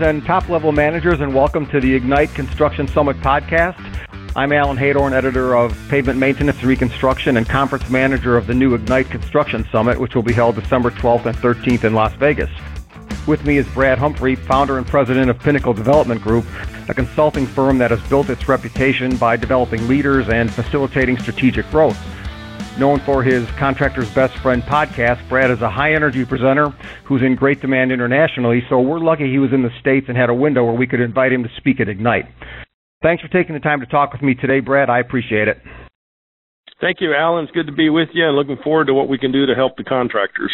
and top level managers, and welcome to the Ignite Construction Summit podcast. I'm Alan Heydorn, editor of Pavement Maintenance and Reconstruction and conference manager of the new Ignite Construction Summit, which will be held December 12th and 13th in Las Vegas. With me is Brad Humphrey, founder and president of Pinnacle Development Group, a consulting firm that has built its reputation by developing leaders and facilitating strategic growth. Known for his Contractor's Best Friend podcast, Brad is a high energy presenter who's in great demand internationally, so we're lucky he was in the States and had a window where we could invite him to speak at Ignite. Thanks for taking the time to talk with me today, Brad. I appreciate it. Thank you, Alan. It's good to be with you and looking forward to what we can do to help the contractors.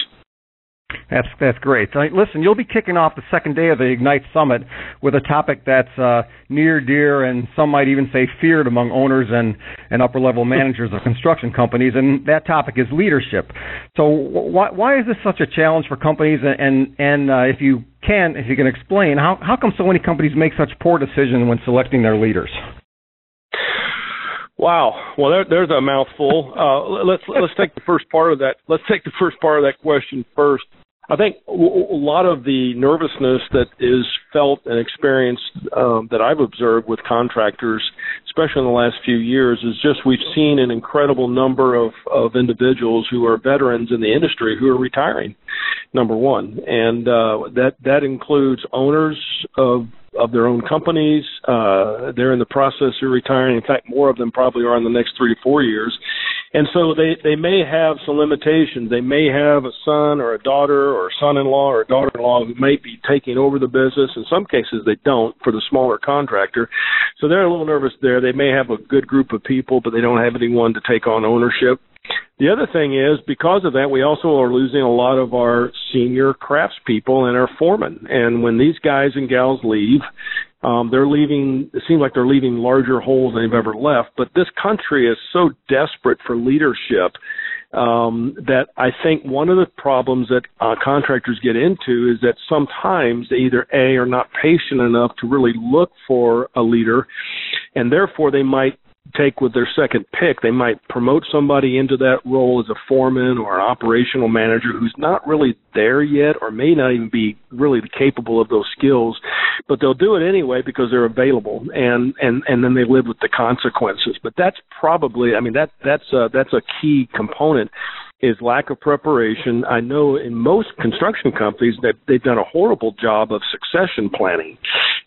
That's that's great. So, listen, you'll be kicking off the second day of the Ignite Summit with a topic that's uh, near, dear, and some might even say feared among owners and, and upper level managers of construction companies, and that topic is leadership. So, why why is this such a challenge for companies? And and uh, if you can, if you can explain, how how come so many companies make such poor decisions when selecting their leaders? Wow. Well, there, there's a mouthful. Uh, let's let's take the first part of that. Let's take the first part of that question first. I think a lot of the nervousness that is felt and experienced um, that I've observed with contractors, especially in the last few years, is just we've seen an incredible number of, of individuals who are veterans in the industry who are retiring. Number one, and uh, that that includes owners of of their own companies. Uh, they're in the process of retiring. In fact, more of them probably are in the next three to four years. And so they, they may have some limitations. They may have a son or a daughter or a son-in-law or a daughter-in-law who may be taking over the business. In some cases, they don't for the smaller contractor. So they're a little nervous there. They may have a good group of people, but they don't have anyone to take on ownership. The other thing is, because of that, we also are losing a lot of our senior craftspeople and our foremen. And when these guys and gals leave, um, they're leaving. It seems like they're leaving larger holes than they've ever left. But this country is so desperate for leadership um, that I think one of the problems that uh, contractors get into is that sometimes they either a are not patient enough to really look for a leader, and therefore they might take with their second pick, they might promote somebody into that role as a foreman or an operational manager who's not really there yet or may not even be really capable of those skills, but they'll do it anyway because they're available and and and then they live with the consequences. But that's probably I mean that that's a, that's a key component is lack of preparation. I know in most construction companies that they've done a horrible job of succession planning.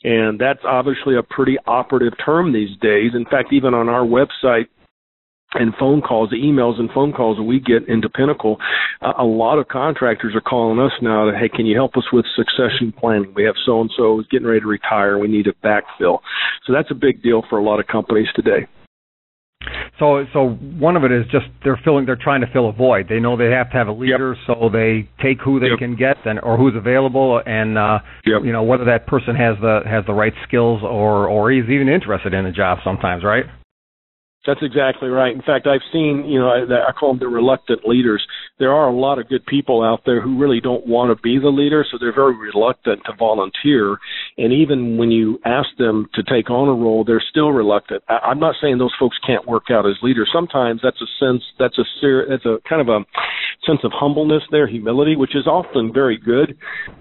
And that's obviously a pretty operative term these days. In fact, even on our website, and phone calls, the emails and phone calls that we get into Pinnacle, uh, a lot of contractors are calling us now to, hey, can you help us with succession planning? We have so and so who's getting ready to retire. We need a backfill. So that's a big deal for a lot of companies today. So, so one of it is just they're filling, they're trying to fill a void. They know they have to have a leader, yep. so they take who they yep. can get and or who's available, and uh, yep. you know whether that person has the has the right skills or or is even interested in the job. Sometimes, right? That's exactly right. In fact, I've seen, you know, I, I call them the reluctant leaders. There are a lot of good people out there who really don't want to be the leader, so they're very reluctant to volunteer. And even when you ask them to take on a role, they're still reluctant. I, I'm not saying those folks can't work out as leaders. Sometimes that's a sense, that's a that's a kind of a sense of humbleness there, humility, which is often very good.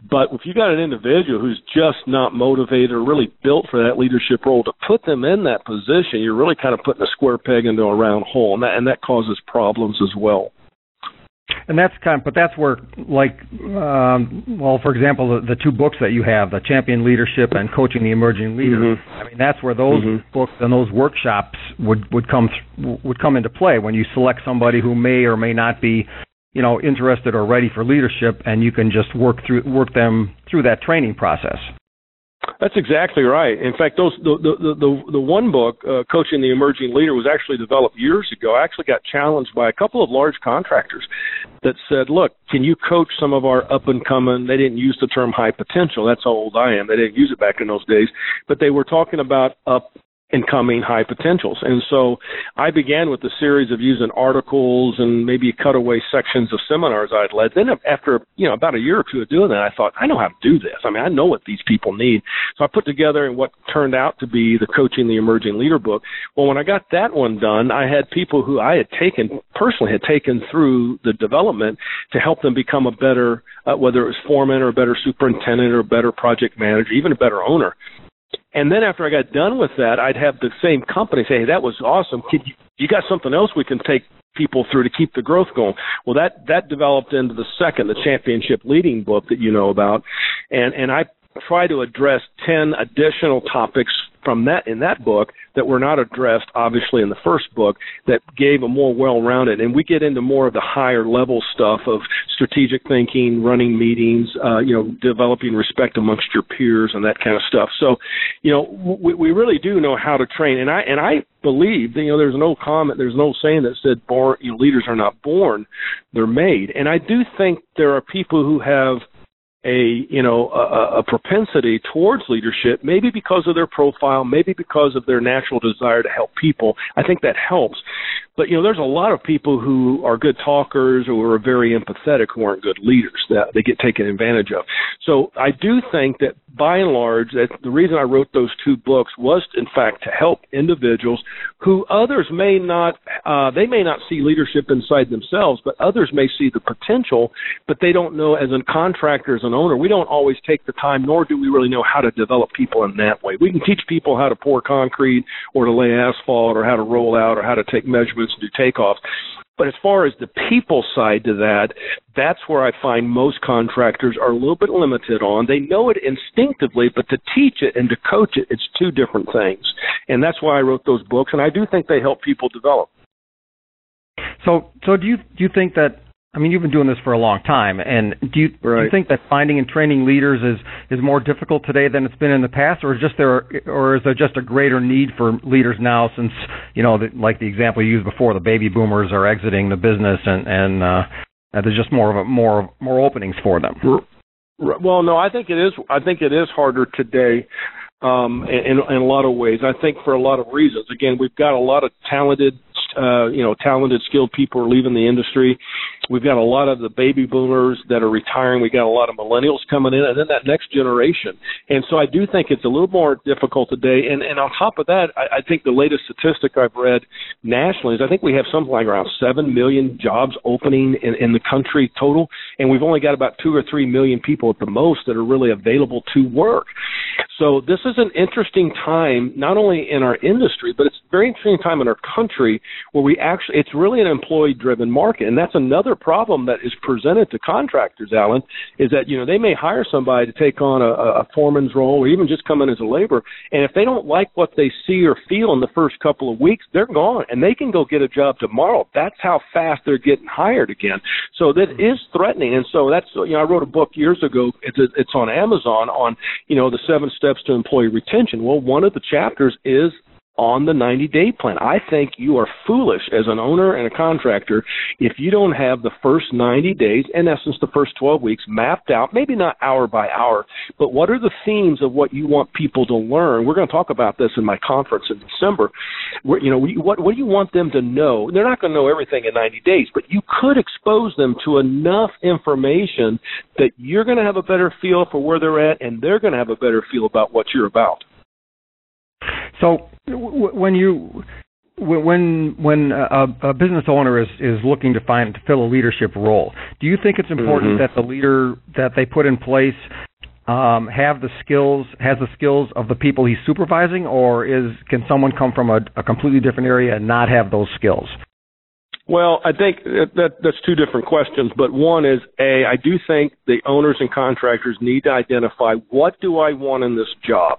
But if you got an individual who's just not motivated or really built for that leadership role, to put them in that position, you're really kind of putting a square peg into a round hole, and that and that causes problems as well. And that's kind of, but that's where, like, um, well, for example, the, the two books that you have, the Champion Leadership and Coaching the Emerging Leader. Mm-hmm. I mean, that's where those mm-hmm. books and those workshops would would come would come into play when you select somebody who may or may not be you know interested or ready for leadership and you can just work through work them through that training process that's exactly right. In fact, those the the the, the one book, uh, Coaching the Emerging Leader, was actually developed years ago. I actually got challenged by a couple of large contractors that said, "Look, can you coach some of our up and coming?" They didn't use the term high potential. That's how old I am. They didn't use it back in those days, but they were talking about up incoming high potentials. And so I began with a series of using articles and maybe cutaway sections of seminars I'd led. Then after, you know, about a year or two of doing that, I thought, I know how to do this. I mean, I know what these people need. So I put together what turned out to be the Coaching the Emerging Leader book. Well, when I got that one done, I had people who I had taken, personally had taken through the development to help them become a better, uh, whether it was foreman or a better superintendent or a better project manager, even a better owner. And then after I got done with that, I'd have the same company say, "Hey, that was awesome. Could you, you got something else we can take people through to keep the growth going?" Well, that that developed into the second, the championship leading book that you know about, and and I try to address 10 additional topics from that in that book that were not addressed obviously in the first book that gave a more well-rounded and we get into more of the higher level stuff of strategic thinking running meetings uh, you know developing respect amongst your peers and that kind of stuff. So you know we, we really do know how to train and i and i believe you know there's an old comment there's an old saying that said born you know leaders are not born they're made. And i do think there are people who have a you know a, a propensity towards leadership maybe because of their profile maybe because of their natural desire to help people i think that helps but you know, there's a lot of people who are good talkers or are very empathetic who aren't good leaders that they get taken advantage of. So I do think that by and large, that the reason I wrote those two books was in fact to help individuals who others may not, uh, they may not see leadership inside themselves, but others may see the potential, but they don't know as a contractor, as an owner, we don't always take the time, nor do we really know how to develop people in that way. We can teach people how to pour concrete or to lay asphalt or how to roll out or how to take measurements to do takeoffs. But as far as the people side to that, that's where I find most contractors are a little bit limited on. They know it instinctively, but to teach it and to coach it, it's two different things. And that's why I wrote those books, and I do think they help people develop. So, so do you do you think that I mean, you've been doing this for a long time, and do you, right. do you think that finding and training leaders is is more difficult today than it's been in the past, or is just there, or is there just a greater need for leaders now? Since you know, the, like the example you used before, the baby boomers are exiting the business, and and uh, there's just more of a more more openings for them. Well, no, I think it is. I think it is harder today um, in, in a lot of ways. I think for a lot of reasons. Again, we've got a lot of talented uh, you know, talented, skilled people are leaving the industry. We've got a lot of the baby boomers that are retiring. We've got a lot of millennials coming in, and then that next generation. And so I do think it's a little more difficult today. And and on top of that, I, I think the latest statistic I've read nationally is I think we have something like around seven million jobs opening in, in the country total, and we've only got about two or three million people at the most that are really available to work. So this is an interesting time, not only in our industry, but it's a very interesting time in our country where we actually, it's really an employee driven market. And that's another problem that is presented to contractors, Alan, is that, you know, they may hire somebody to take on a, a foreman's role or even just come in as a laborer. And if they don't like what they see or feel in the first couple of weeks, they're gone and they can go get a job tomorrow. That's how fast they're getting hired again. So that hmm. is threatening. And so that's, you know, I wrote a book years ago. It's, it's on Amazon on, you know, the seven steps to employee retention. Well, one of the chapters is on the 90 day plan. I think you are foolish as an owner and a contractor if you don't have the first 90 days, in essence, the first 12 weeks mapped out, maybe not hour by hour, but what are the themes of what you want people to learn? We're going to talk about this in my conference in December. Where, you know, what, what do you want them to know? They're not going to know everything in 90 days, but you could expose them to enough information that you're going to have a better feel for where they're at and they're going to have a better feel about what you're about. So when you when when a, a, business owner is is looking to find to fill a leadership role, do you think it's important mm-hmm. that the leader that they put in place um, have the skills has the skills of the people he's supervising, or is can someone come from a, a completely different area and not have those skills? Well, I think that, that that's two different questions, but one is a I do think the owners and contractors need to identify what do I want in this job,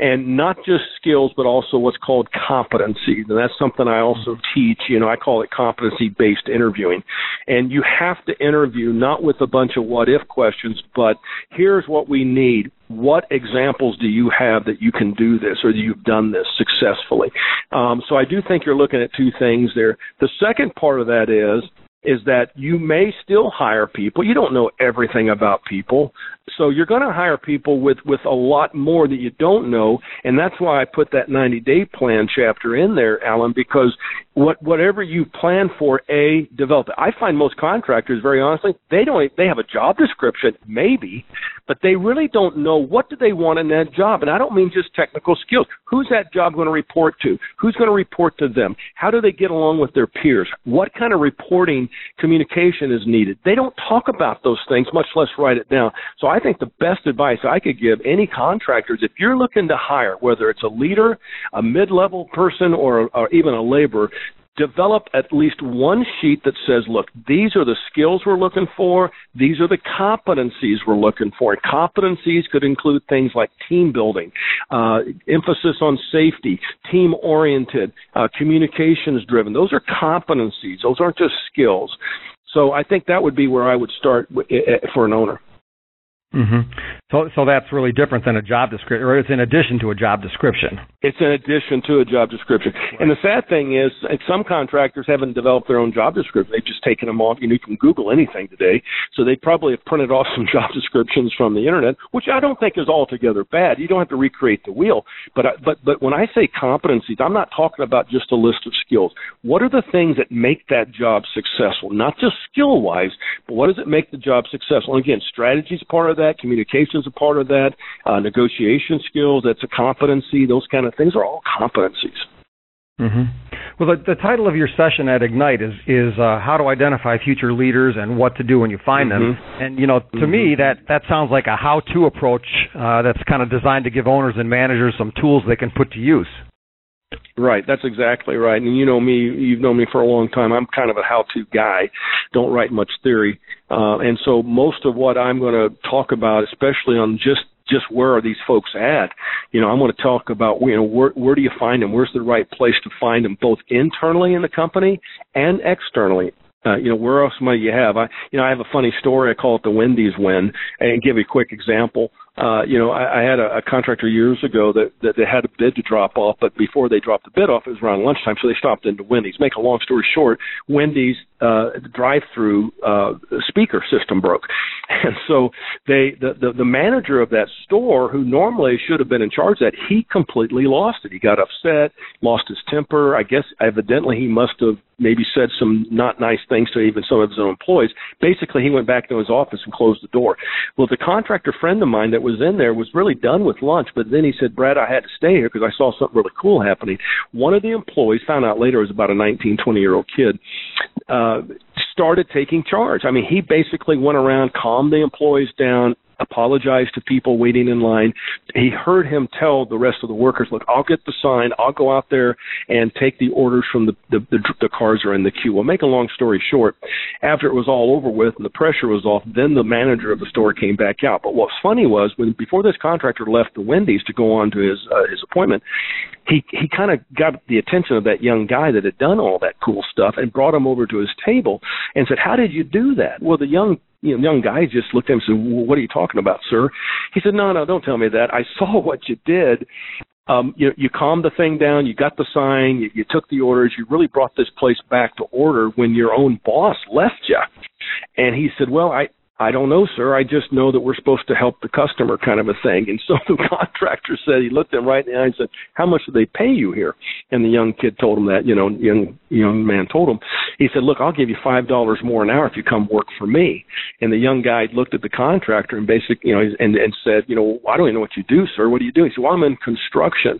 and not just skills, but also what's called competency. And that's something I also teach. You know, I call it competency based interviewing, and you have to interview not with a bunch of what if questions, but here's what we need what examples do you have that you can do this or that you've done this successfully? Um, so I do think you're looking at two things there. The second part of that is is that you may still hire people. You don't know everything about people. So you're going to hire people with, with a lot more that you don't know. And that's why I put that 90 day plan chapter in there, Alan, because what, whatever you plan for, A, develop. I find most contractors, very honestly, they don't, they have a job description, maybe, but they really don't know what do they want in that job. And I don't mean just technical skills. Who's that job going to report to? Who's going to report to them? How do they get along with their peers? What kind of reporting communication is needed? They don't talk about those things, much less write it down. So I think the best advice I could give any contractors, if you're looking to hire, whether it's a leader, a mid-level person, or, or even a laborer, develop at least one sheet that says, look, these are the skills we're looking for, these are the competencies we're looking for. And competencies could include things like team building, uh, emphasis on safety, team oriented, uh, communications driven. Those are competencies, those aren't just skills. So I think that would be where I would start for an owner. Mm-hmm. So, so that's really different than a job description, or it's in addition to a job description. It's in addition to a job description. Right. And the sad thing is, some contractors haven't developed their own job description. They've just taken them off. You know, you can Google anything today, so they probably have printed off some job descriptions from the internet, which I don't think is altogether bad. You don't have to recreate the wheel. But, I, but, but when I say competencies, I'm not talking about just a list of skills. What are the things that make that job successful? Not just skill wise, but what does it make the job successful? And again, strategy is part of that. Communication is a part of that. Uh, negotiation skills, that's a competency. Those kind of things are all competencies. Mm-hmm. Well, the, the, title of your session at Ignite is is uh, how to identify future leaders and what to do when you find mm-hmm. them. And you know, to mm-hmm. me, that that sounds like a how-to approach uh, that's kind of designed to give owners and managers some tools they can put to use. Right, that's exactly right. And you know me, you've known me for a long time. I'm kind of a how-to guy. Don't write much theory, uh, and so most of what I'm going to talk about, especially on just just where are these folks at? You know, I'm going to talk about you know where where do you find them? Where's the right place to find them, both internally in the company and externally uh, you know, where else might you have? I, you know, I have a funny story. I call it the Wendy's win, and give you a quick example. Uh, you know, I, I had a, a contractor years ago that, that they had a bid to drop off, but before they dropped the bid off, it was around lunchtime, so they stopped into Wendy's. Make a long story short, Wendy's uh, drive-through uh, speaker system broke, and so they the, the the manager of that store, who normally should have been in charge of that, he completely lost it. He got upset, lost his temper. I guess evidently he must have maybe said some not nice things to even some of his own employees. Basically, he went back to his office and closed the door. Well, the contractor friend of mine that was in there was really done with lunch, but then he said, Brad, I had to stay here because I saw something really cool happening. One of the employees found out later it was about a 19, 20 year old kid. Uh, started taking charge. I mean, he basically went around, calmed the employees down, apologized to people waiting in line. He heard him tell the rest of the workers, "Look, I'll get the sign. I'll go out there and take the orders from the the, the, the cars are in the queue." Well, make a long story short, after it was all over with and the pressure was off, then the manager of the store came back out. But what's funny was when before this contractor left the Wendy's to go on to his uh, his appointment, he he kind of got the attention of that young guy that had done all that cool stuff and brought him over to his table and said, "How did you do that?" Well, the young you know, young guy just looked at him and said, well, "What are you talking about, sir?" He said, "No, no, don't tell me that. I saw what you did. Um, you you calmed the thing down. You got the sign. You, you took the orders. You really brought this place back to order when your own boss left you." And he said, "Well, I I don't know, sir. I just know that we're supposed to help the customer, kind of a thing. And so the contractor said, he looked him right in the eye and said, "How much do they pay you here?" And the young kid told him that. You know, young young man told him. He said, "Look, I'll give you five dollars more an hour if you come work for me." And the young guy looked at the contractor and basically, you know, and and said, "You know, I don't even know what you do, sir. What do you do?" He said, "Well, I'm in construction."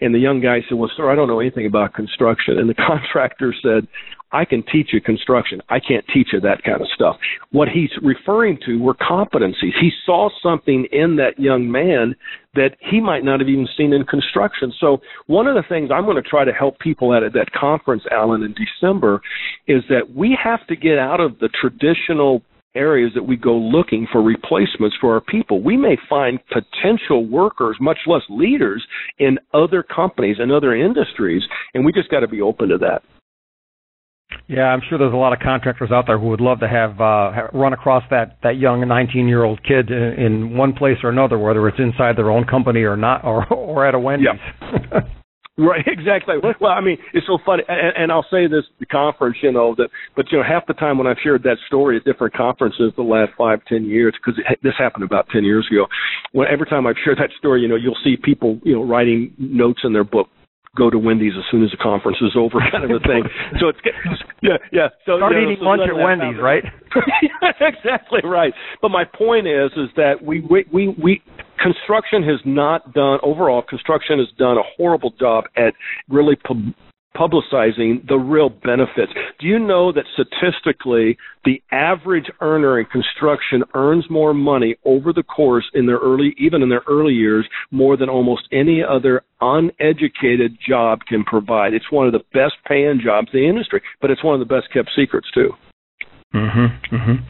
And the young guy said, "Well, sir, I don't know anything about construction." And the contractor said, I can teach you construction. I can't teach you that kind of stuff. What he's referring to were competencies. He saw something in that young man that he might not have even seen in construction. So one of the things I'm going to try to help people at at that conference, Alan, in December, is that we have to get out of the traditional areas that we go looking for replacements for our people. We may find potential workers, much less leaders, in other companies and other industries, and we just got to be open to that. Yeah, I'm sure there's a lot of contractors out there who would love to have uh, run across that that young 19-year-old kid in, in one place or another, whether it's inside their own company or not, or or at a Wendy's. Yeah. Right, exactly. Well, I mean, it's so funny, and, and I'll say this: the conference, you know, that, but you know, half the time when I've shared that story at different conferences the last five, ten years, because this happened about ten years ago. When every time I've shared that story, you know, you'll see people, you know, writing notes in their book go to Wendy's as soon as the conference is over, kind of a thing. so it's yeah, yeah. So start you know, eating so lunch at Wendy's, right? exactly right. But my point is, is that we we we, we construction has not done overall. Construction has done a horrible job at really. Publicizing the real benefits. Do you know that statistically the average earner in construction earns more money over the course in their early even in their early years more than almost any other uneducated job can provide. It's one of the best paying jobs in the industry, but it's one of the best kept secrets too. Mhm. Mhm.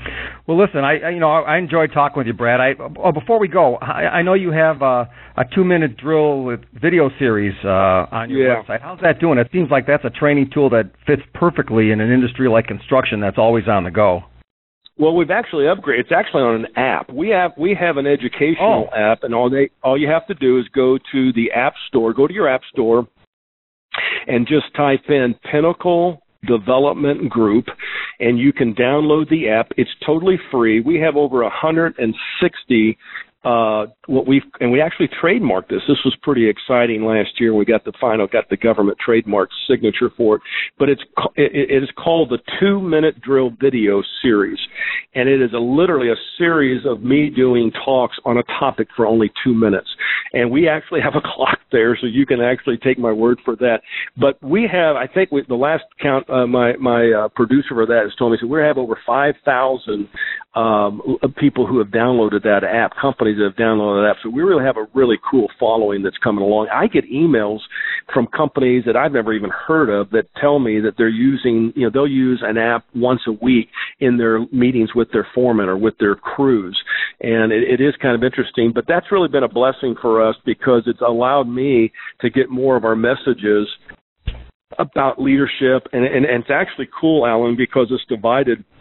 Well, listen, I, I you know I, I enjoyed talking with you, Brad. I oh, before we go, I, I know you have a, a two-minute drill with video series uh, on your yeah. website. How's that doing? It seems like that's a training tool that fits perfectly in an industry like construction that's always on the go. Well, we've actually upgraded. It's actually on an app. We have we have an educational oh. app, and all they all you have to do is go to the app store. Go to your app store, and just type in Pinnacle Development Group, and you can download the app. It's totally free. We have over 160 uh, what we've and we actually trademarked this. This was pretty exciting last year. We got the final, got the government trademark signature for it. But it's it, is called the Two Minute Drill Video Series, and it is a, literally a series of me doing talks on a topic for only two minutes. And we actually have a clock there, so you can actually take my word for that. But we have, I think, we, the last count, uh, my my uh, producer for that has told me so we have over five thousand um, people who have downloaded that app, companies that have downloaded that app. So we really have a really cool following that's coming along. I get emails from companies that I've never even heard of that tell me that they're using, you know, they'll use an app once a week in their meetings with their foreman or with their crews. And it, it is kind of interesting, but that's really been a blessing for us because it's allowed me to get more of our messages about leadership and, and, and it's actually cool, Alan, because it's divided –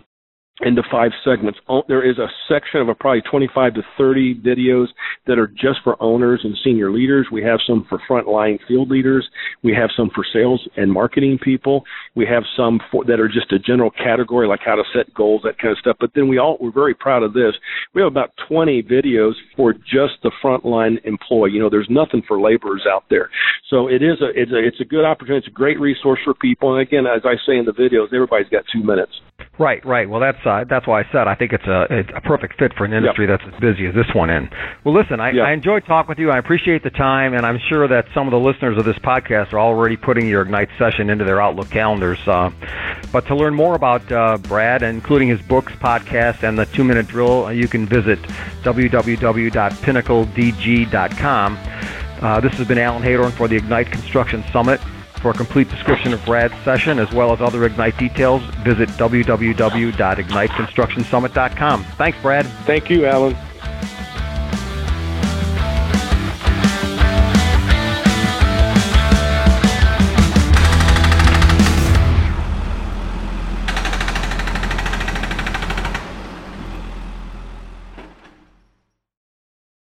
into five segments. Oh, there is a section of probably 25 to 30 videos that are just for owners and senior leaders. We have some for frontline field leaders. We have some for sales and marketing people. We have some for, that are just a general category, like how to set goals, that kind of stuff. But then we all we're very proud of this. We have about 20 videos for just the frontline employee. You know, there's nothing for laborers out there. So it is a it's a it's a good opportunity. It's a great resource for people. And again, as I say in the videos, everybody's got two minutes. Right, right. Well, that's uh, that's why I said I think it's a it's a perfect fit for an industry yep. that's as busy as this one. In well, listen, I, yep. I enjoyed talking with you. I appreciate the time, and I'm sure that some of the listeners of this podcast are already putting your Ignite session into their Outlook calendars. Uh, but to learn more about uh, Brad, including his books, podcast, and the Two Minute Drill, uh, you can visit www.pinnacledg.com. Uh, this has been Alan Heydorn for the Ignite Construction Summit. For a complete description of Brad's session as well as other Ignite details, visit www.igniteconstructionsummit.com. Thanks, Brad. Thank you, Alan.